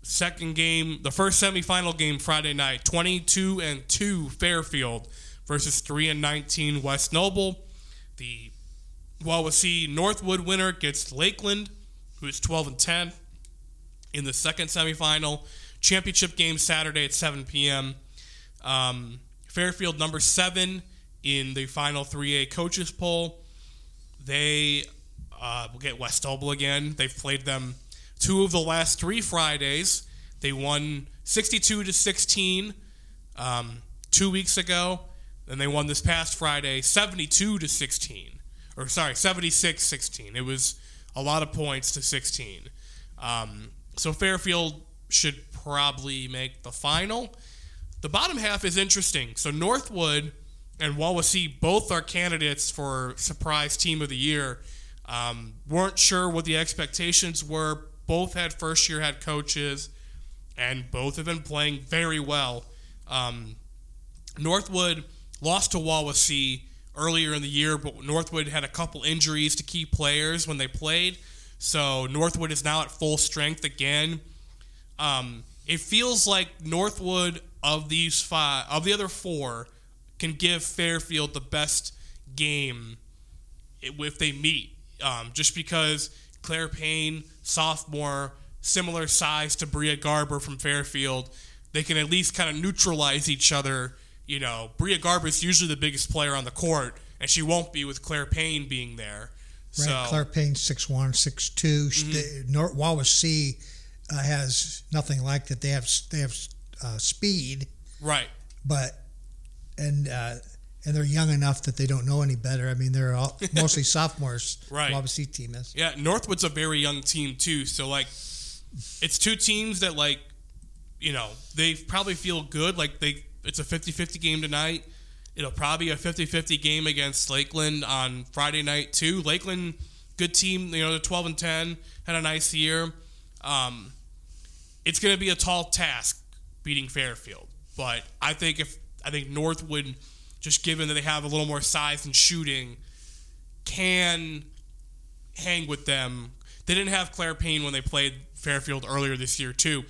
Second game, the first semifinal game Friday night, 22 and 2 Fairfield versus 3 and 19 West Noble. The Wawasee Northwood winner gets Lakeland, who is 12 and 10 in the second semifinal. Championship game Saturday at 7 p.m. Um, Fairfield number seven in the final 3A coaches poll. They uh, will get West Noble again. They've played them two of the last three Fridays. They won 62 to 16 um, two weeks ago. Then they won this past Friday 72 to 16. Or sorry, 76 16. It was a lot of points to 16. Um, so Fairfield should probably make the final. The bottom half is interesting. So Northwood and Wawasee both are candidates for surprise team of the year. Um, weren't sure what the expectations were. Both had first year head coaches, and both have been playing very well. Um, Northwood lost to Wawasee earlier in the year, but Northwood had a couple injuries to key players when they played. So Northwood is now at full strength again. Um, it feels like Northwood of these five, of the other four, can give Fairfield the best game if they meet. Um, just because Claire Payne, sophomore, similar size to Bria Garber from Fairfield, they can at least kind of neutralize each other. You know, Bria Garber is usually the biggest player on the court, and she won't be with Claire Payne being there. Right, So, Claire Payne, 6'1", 6'2". Mm-hmm. The Nor- Wawasee uh, has nothing like that. They have they have uh, speed, right. but and uh, and they're young enough that they don't know any better. I mean, they're all mostly sophomores. Right. Wawasee team is. Yeah, Northwood's a very young team too. So like, it's two teams that like, you know, they probably feel good. Like they, it's a 50-50 game tonight. It'll probably be a 50-50 game against Lakeland on Friday night too. Lakeland, good team. You know, they're twelve and ten, had a nice year. Um, it's going to be a tall task beating Fairfield, but I think if I think Northwood, just given that they have a little more size and shooting, can hang with them. they didn't have Claire Payne when they played Fairfield earlier this year too,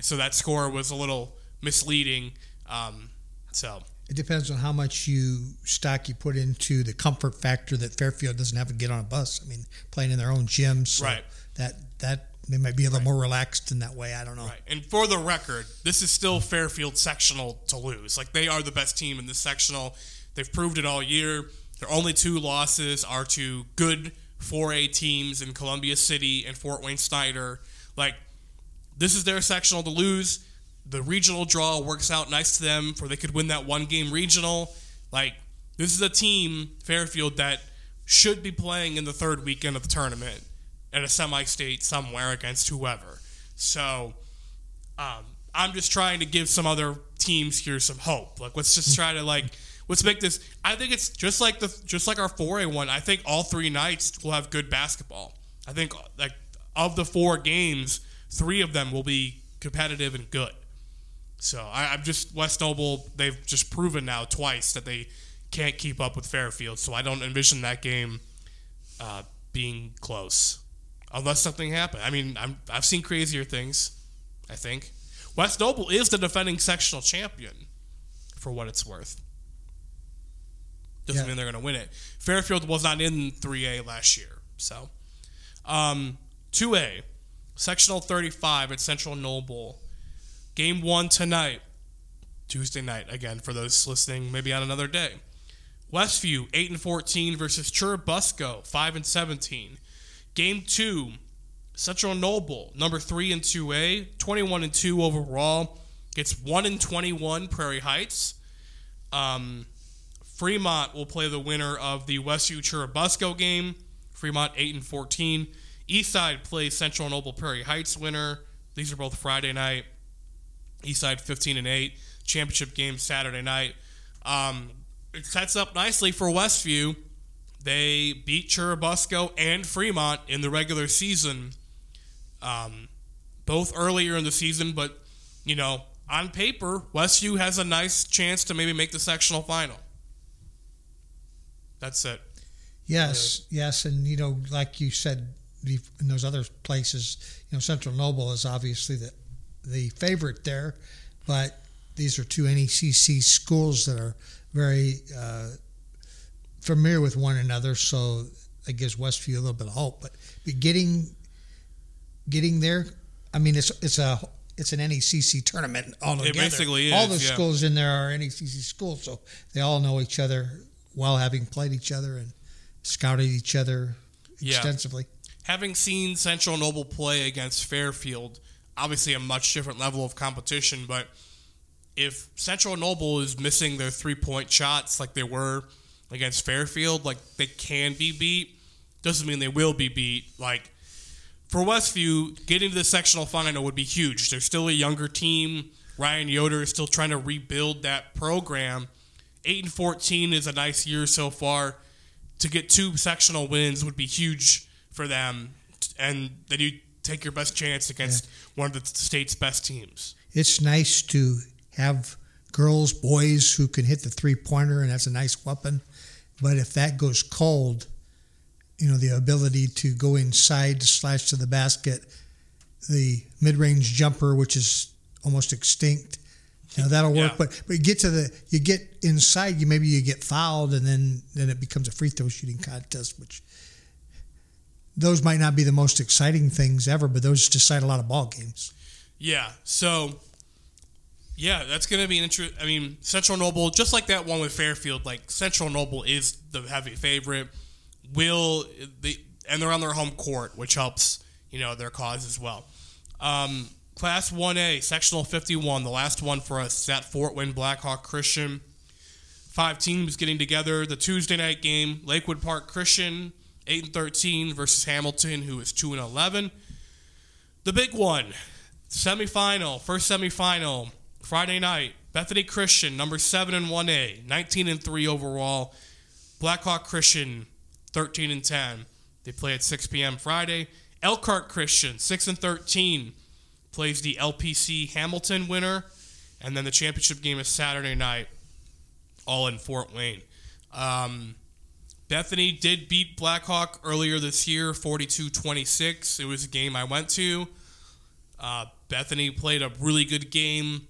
so that score was a little misleading. Um, so It depends on how much you stock you put into the comfort factor that Fairfield doesn't have to get on a bus. I mean, playing in their own gyms, so Right. That that they might be a little more relaxed in that way. I don't know. Right. And for the record, this is still Fairfield sectional to lose. Like they are the best team in this sectional. They've proved it all year. Their only two losses are to good 4A teams in Columbia City and Fort Wayne Snyder. Like this is their sectional to lose. The regional draw works out nice to them for they could win that one game regional. Like this is a team Fairfield that should be playing in the third weekend of the tournament at a semi-state somewhere against whoever. So um, I'm just trying to give some other teams here some hope. Like let's just try to like let's make this. I think it's just like the just like our 4A one. I think all three nights will have good basketball. I think like of the four games, three of them will be competitive and good. So I, I'm just West Noble. They've just proven now twice that they can't keep up with Fairfield. So I don't envision that game uh, being close unless something happened. I mean, I'm, I've seen crazier things. I think West Noble is the defending sectional champion, for what it's worth. Doesn't Yeah. mean they're going to win it. Fairfield was not in 3A last year, so um, 2A sectional 35 at Central Noble. Game one tonight, Tuesday night again for those listening, maybe on another day. Westview 8 and 14 versus Churubusco 5 and 17. Game 2 Central Noble number 3 and 2A 21 and 2 overall gets 1 and 21 Prairie Heights. Um, Fremont will play the winner of the Westview Churubusco game. Fremont 8 and 14. Eastside plays Central Noble Prairie Heights winner. These are both Friday night. Eastside 15 and 8. Championship game Saturday night. Um, it sets up nicely for Westview. They beat Churubusco and Fremont in the regular season, um, both earlier in the season. But you know, on paper, Westview has a nice chance to maybe make the sectional final. That's it. Yes, yes, and you know, like you said, in those other places, you know, Central Noble is obviously the the favorite there, but these are two NECC schools that are very uh, familiar with one another, so it gives Westview a little bit of hope. But, but getting getting there, I mean, it's it's a it's an NECC tournament altogether. basically All the yeah. schools in there are NECC schools, so they all know each other well, having played each other and scouted each other Yeah. extensively. having seen Central Noble play against Fairfield, obviously a much different level of competition, but if Central Noble is missing their three point shots like they were against Fairfield, like they can be beat, doesn't mean they will be beat. Like for Westview, getting to the sectional final would be huge. They're still a younger team. Ryan Yoder is still trying to rebuild that program. Eight and fourteen is a nice year so far. To get two sectional wins would be huge for them, and then you take your best chance against one of the state's best teams. It's nice to have girls, boys who can hit the three pointer, and that's a nice weapon. But if that goes cold, you know, the ability to go inside to slash to the basket, the mid range jumper, which is almost extinct, you know, that'll work. Yeah. But but you get to the you get inside, you maybe you get fouled, and then then it becomes a free throw shooting contest, which those might not be the most exciting things ever, but those decide a lot of ball games. Yeah. So, yeah, that's going to be an interest. I mean, Central Noble, just like that one with Fairfield, like Central Noble is the heavy favorite. Will the and they're on their home court, which helps you know their cause as well. Um, Class 1A, sectional 51, the last one for us at Fort Wayne Blackhawk Christian. Five teams getting together. The Tuesday night game, Lakewood Park Christian, 8 and 13 versus Hamilton, who is 2 and 11. The big one, semifinal, first semifinal, Friday night. Bethany Christian, number seven and one A, 19 and three overall. Blackhawk Christian, 13 and 10. They play at 6 p.m. Friday. Elkhart Christian, 6 and 13, plays the LPC Hamilton winner, and then the championship game is Saturday night, all in Fort Wayne. Um, Bethany did beat Blackhawk earlier this year, 42 26. It was a game I went to. Uh, Bethany played a really good game.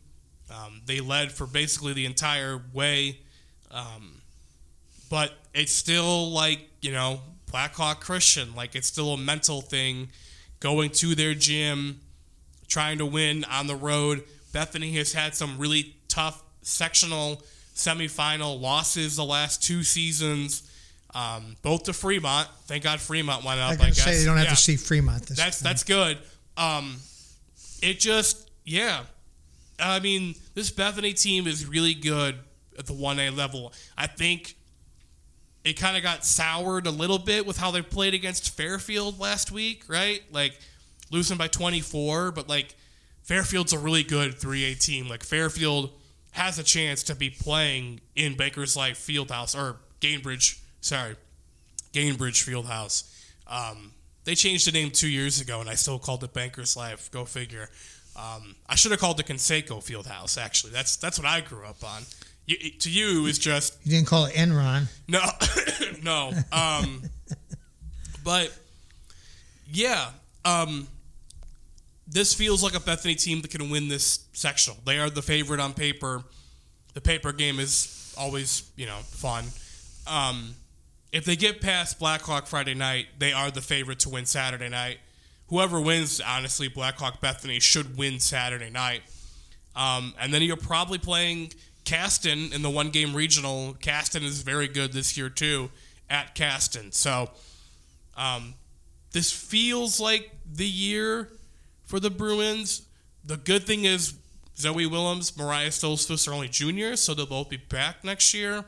Um, they led for basically the entire way. Um, but it's still like, you know, Blackhawk Christian. Like, it's still a mental thing going to their gym, trying to win on the road. Bethany has had some really tough sectional semifinal losses the last two seasons. Um, both to Fremont. Thank God Fremont went up. I, I guess say they don't have Yeah. to see Fremont this That's time. that's good. Um, it just yeah. I mean, this Bethany team is really good at the one A level. I think it kind of got soured a little bit with how they played against Fairfield last week, right? Like losing by 24, but like Fairfield's a really good 3A team. Like Fairfield has a chance to be playing in Bankers Life Fieldhouse or Gainbridge, sorry, Gainbridge Fieldhouse. Um, they changed the name two years ago, and I still called it Bankers Life. Go figure. Um, I should have called the Conseco Fieldhouse. Actually, that's that's what I grew up on. You, it- to you, it was just You didn't call it Enron. no, no. Um, but yeah, um, this feels like a Bethany team that can win this sectional. They are the favorite on paper. The paper game is always, you know, fun. Um, if they get past Blackhawk Friday night, they are the favorite to win Saturday night. Whoever wins, honestly, Blackhawk Bethany should win Saturday night. Um, and then you're probably playing Caston in the one game regional. Caston is very good this year, too, at Caston. So um, this feels like the year for the Bruins. The good thing is Zoe Willems, Mariah Stoltzfus are only juniors, so they'll both be back next year.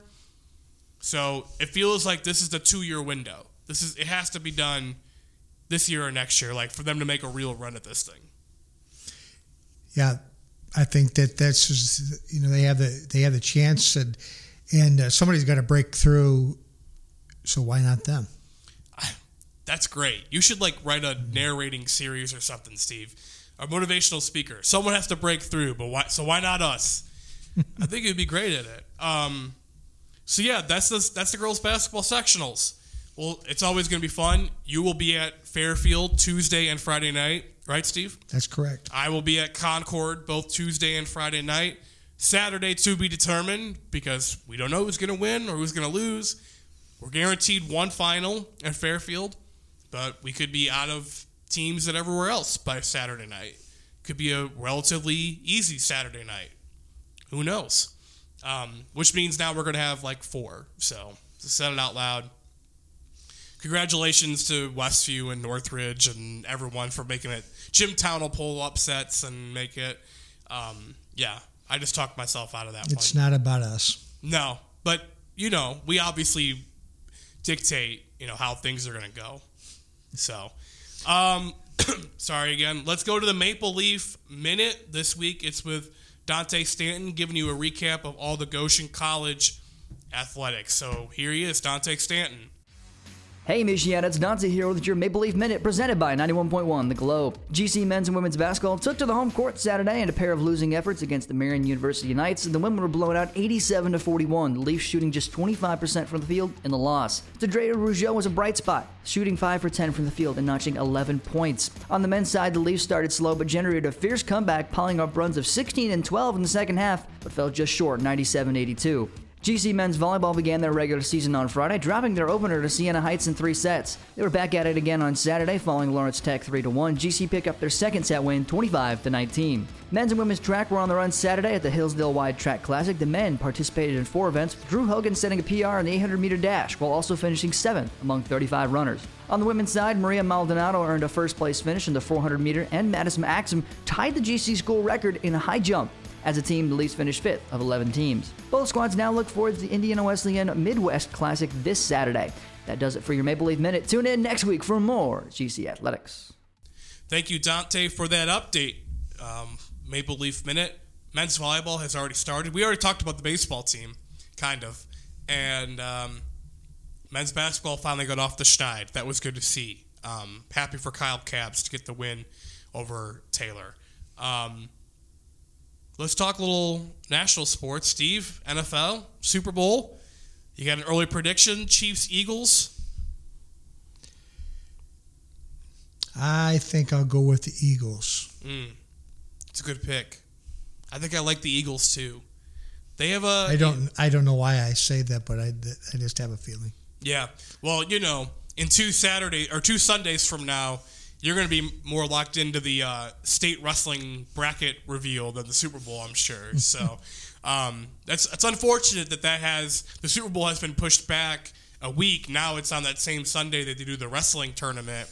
So it feels like this is the two year window. This is it has to be done this year or next year, like for them to make a real run at this thing. Yeah, I think that that's just, you know they have the they have the chance and and uh, somebody's got to break through. So why not them? That's great. You should like write a narrating series or something, Steve. A motivational speaker. Someone has to break through, but why? So why not us? I think you'd be great at it. Um, so yeah, that's the that's the girls basketball sectionals. Well, it's always going to be fun. You will be at Fairfield Tuesday and Friday night, right, Steve? That's correct. I will be at Concord both Tuesday and Friday night. Saturday to be determined because we don't know who's going to win or who's going to lose. We're guaranteed one final at Fairfield, but we could be out of teams at everywhere else by Saturday night. Could be a relatively easy Saturday night. Who knows? Um, which means now we're going to have like four. So to set it out loud, congratulations to Westview and Northridge and everyone for making it. Jimtown will pull upsets and make it. Um, yeah, I just talked myself out of that It's one. not about us. No, but you know, we obviously dictate, you know, how things are going to go. So, um, sorry again. Let's go to the Maple Leaf minute this week. It's with Dante Stanton giving you a recap of all the Goshen College athletics. So here he is, Dante Stanton. Hey Michiana, it's Dante here with your Maple Leaf Minute presented by 91.1 The Globe. GC men's and women's basketball took to the home court Saturday in a pair of losing efforts against the Marian University Knights. The women were blown out 87 to 41, the Leafs shooting just 25% from the field in the loss. Dedrea Rougeau was a bright spot, shooting 5 for 10 from the field and notching 11 points. On the men's side, the Leafs started slow but generated a fierce comeback, piling up runs of 16 and 12 in the second half, but fell just short 97 82. GC men's volleyball began their regular season on Friday, dropping their opener to Siena Heights in three sets. They were back at it again on Saturday, following Lawrence Tech 3 1. GC picked up their second set win, 25 19. Men's and women's track were on the run Saturday at the Hillsdale Wide Track Classic. The men participated in four events, with Drew Hogan setting a PR in the 800 meter dash, while also finishing seventh among 35 runners. On the women's side, Maria Maldonado earned a first place finish in the 400 meter, and Madison Axum tied the GC school record in a high jump. As a team, the Leafs finished fifth of 11 teams. Both squads now look forward to the Indiana Wesleyan Midwest Classic this Saturday. That does it for your Maple Leaf Minute. Tune in next week for more GC Athletics. Thank you, Dante, for that update. Um, Maple Leaf Minute. Men's volleyball has already started. We already talked about the baseball team, kind of. And um, men's basketball finally got off the schneid. That was good to see. Um, happy for Kyle Cabs to get the win over Taylor. Um, let's talk a little national sports. Steve, NFL, Super Bowl. You got an early prediction: Chiefs Eagles. I think I'll go with the Eagles. Mm, it's a good pick. I think I like the Eagles too. They have a. I don't. I don't know why I say that, but I, I just have a feeling. Yeah. Well, you know, in two Saturday or two Sundays from now, you're going to be more locked into the uh, state wrestling bracket reveal than the Super Bowl, I'm sure. So um, that's it's unfortunate that that has the Super Bowl has been pushed back a week. Now it's on that same Sunday that they do the wrestling tournament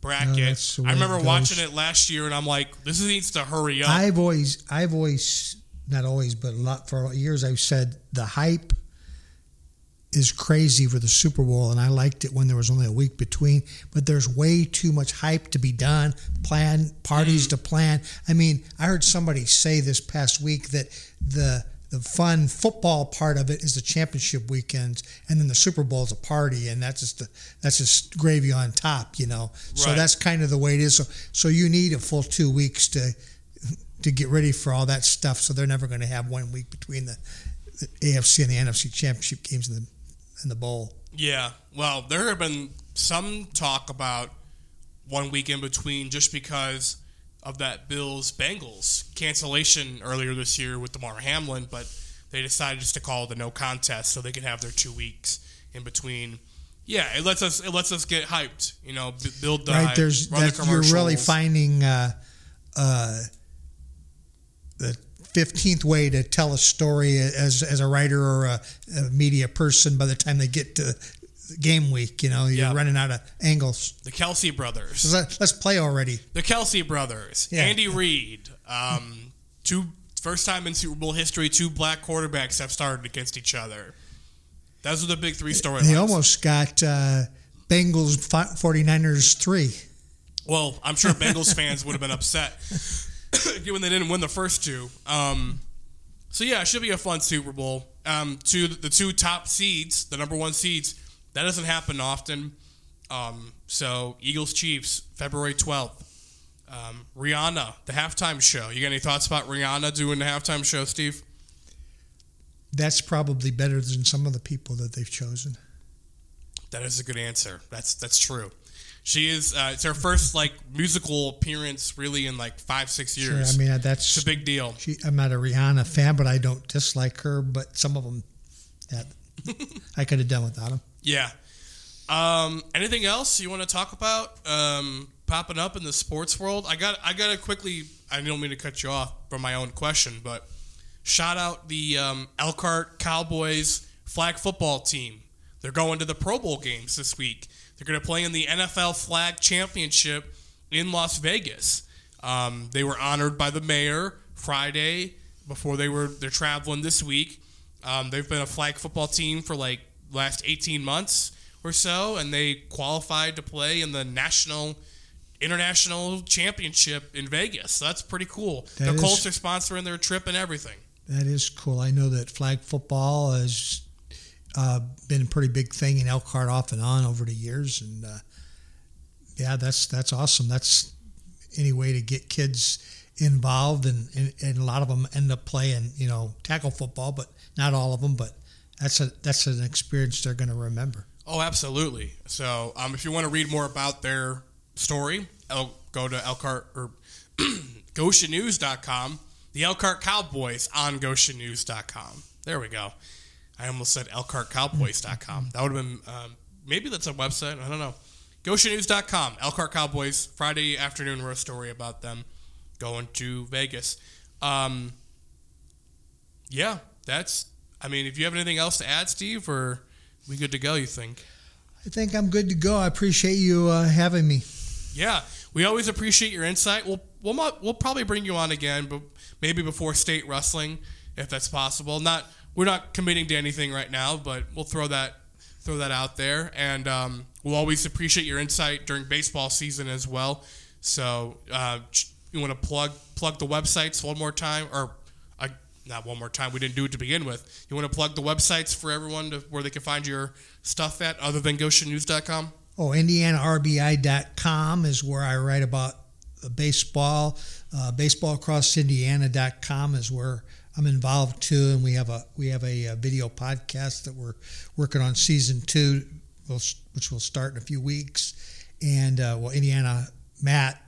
bracket. that's way I remember it watching it last year, and I'm like, this needs to hurry up. I've always, I've always, not always, but a lot for years, I've said the hype is crazy for the Super Bowl, and I liked it when there was only a week between. But there's way too much hype to be done, plan parties mm. to plan. I mean, I heard somebody say this past week that the the fun football part of it is the championship weekends, and then the Super Bowl is a party, and that's just the, that's just gravy on top, you know. So that's kind of the way it is. So, so you need a full two weeks to to get ready for all that stuff. So they're never going to have one week between the, the AFC and the NFC championship games in the in the bowl. Yeah. Well, there have been some talk about one week in between just because of that Bills Bengals cancellation earlier this year with Damar Hamlin, but they decided just to call it a no contest so they could have their two weeks in between. Yeah, it lets us it lets us get hyped, you know, build the right hype, there's run the you're really finding uh, uh, the 15th way to tell a story as as a writer or a, a media person by the time they get to game week you know you're Yeah. running out of angles the Kelce brothers. so let, let's play already The Kelce brothers, Yeah. Andy Reid, um, two first time in Super Bowl history, two black quarterbacks have started against each other. Those are the big three storylines. they almost got uh, Bengals fi- 49ers 3 Well, I'm sure Bengals fans would have been upset given they didn't win the first two. Um, so yeah, it should be a fun Super Bowl. Um, two the two top seeds, the number one seeds, that doesn't happen often. Um, so Eagles Chiefs, February 12th. Um, Rihanna, the halftime show. You got any thoughts about Rihanna doing the halftime show, Steve? that's probably better than some of the people that they've chosen That is a good answer. That's that's true. She is. Uh, it's her first like musical appearance, really, in like five six Sure, years. I mean that's it's a big deal. She, I'm not a Rihanna fan, but I don't dislike her. But some of them, yeah, I could have done without them. Yeah. Um, anything else you want to talk about um, popping up in the sports world? I got. I got to quickly. I don't mean to cut you off from my own question, but shout out the um, Elkhart Cowboys flag football team. They're going to the Pro Bowl games this week. They're going to play in the NFL Flag Championship in Las Vegas. Um, they were honored by the mayor Friday before they were they're traveling this week. Um, they've been a flag football team for like last 18 months or so, and they qualified to play in the national international championship in Vegas. So that's pretty cool. That the is- Colts are sponsoring their trip and everything. That is cool. I know that flag football has uh, been a pretty big thing in Elkhart off and on over the years, and uh, yeah, that's that's awesome. That's any way to get kids involved, and, and, and a lot of them end up playing, you know, tackle football, but not all of them. But that's a that's an experience they're going to remember. Oh, absolutely. So, um, if you want to read more about their story, El- go to Elkhart or GoshenNews.com. The Elkhart Cowboys on GoshenNews.com. There we go. I almost said ElkhartCowboys.com. That would have been um, maybe that's a website. I don't know. GoshenNews.com. Elkhart Cowboys. Friday afternoon a story about them going to Vegas. Um, yeah, that's. I mean, if you have anything else to add, Steve, or we good to go? You think? I think I'm good to go. I appreciate you uh, having me. Yeah, we always appreciate your insight. We'll we'll we'll probably bring you on again, but maybe before state wrestling, if that's possible. Not we're not committing to anything right now, but we'll throw that throw that out there, and um, we'll always appreciate your insight during baseball season as well. So uh, you want to plug plug the websites one more time, or uh, not one more time? We didn't do it to begin with. You want to plug the websites for everyone to, where they can find your stuff at, other than GoshenNews.com. Oh, IndianaRBI.com is where I write about baseball. Uh, baseballacrossindiana.com is where I'm involved too, and we have a we have a, a video podcast that we're working on season two, which will start in a few weeks. And uh, well, Indiana Mat,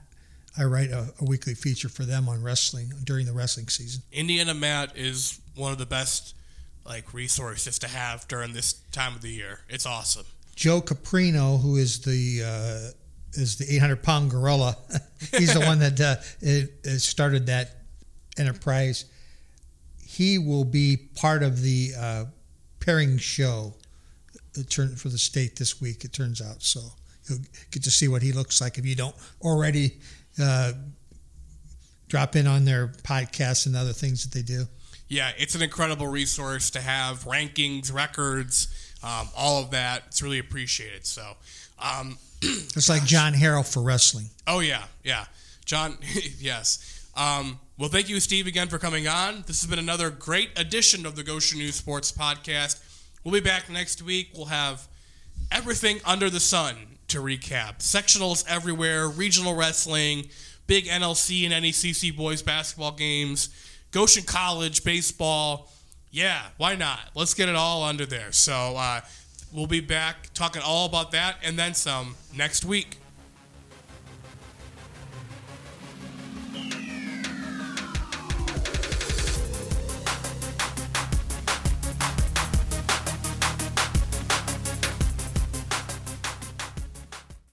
I write a, a, weekly feature for them on wrestling during the wrestling season. Indiana Mat is one of the best like resources to have during this time of the year. It's awesome. Joe Caprino, who is the uh, is the 800 pound gorilla. He's the one that uh, it, it started that enterprise. He will be part of the uh, pairing show for the state this week. It turns out, so you'll get to see what he looks like if you don't already uh, drop in on their podcasts and other things that they do. Yeah, it's an incredible resource to have rankings, records, um, all of that. It's really appreciated. So, um, it's like John Harrell for wrestling. Oh yeah, yeah, John. yes. Um, well, thank you, Steve, again for coming on. This has been another great edition of the Goshen News Sports Podcast. We'll be back next week. We'll have everything under the sun to recap. Sectionals everywhere, regional wrestling, big NLC and NECC boys basketball games, Goshen College baseball. Yeah, why not? Let's get it all under there. So uh, we'll be back talking all about that and then some next week.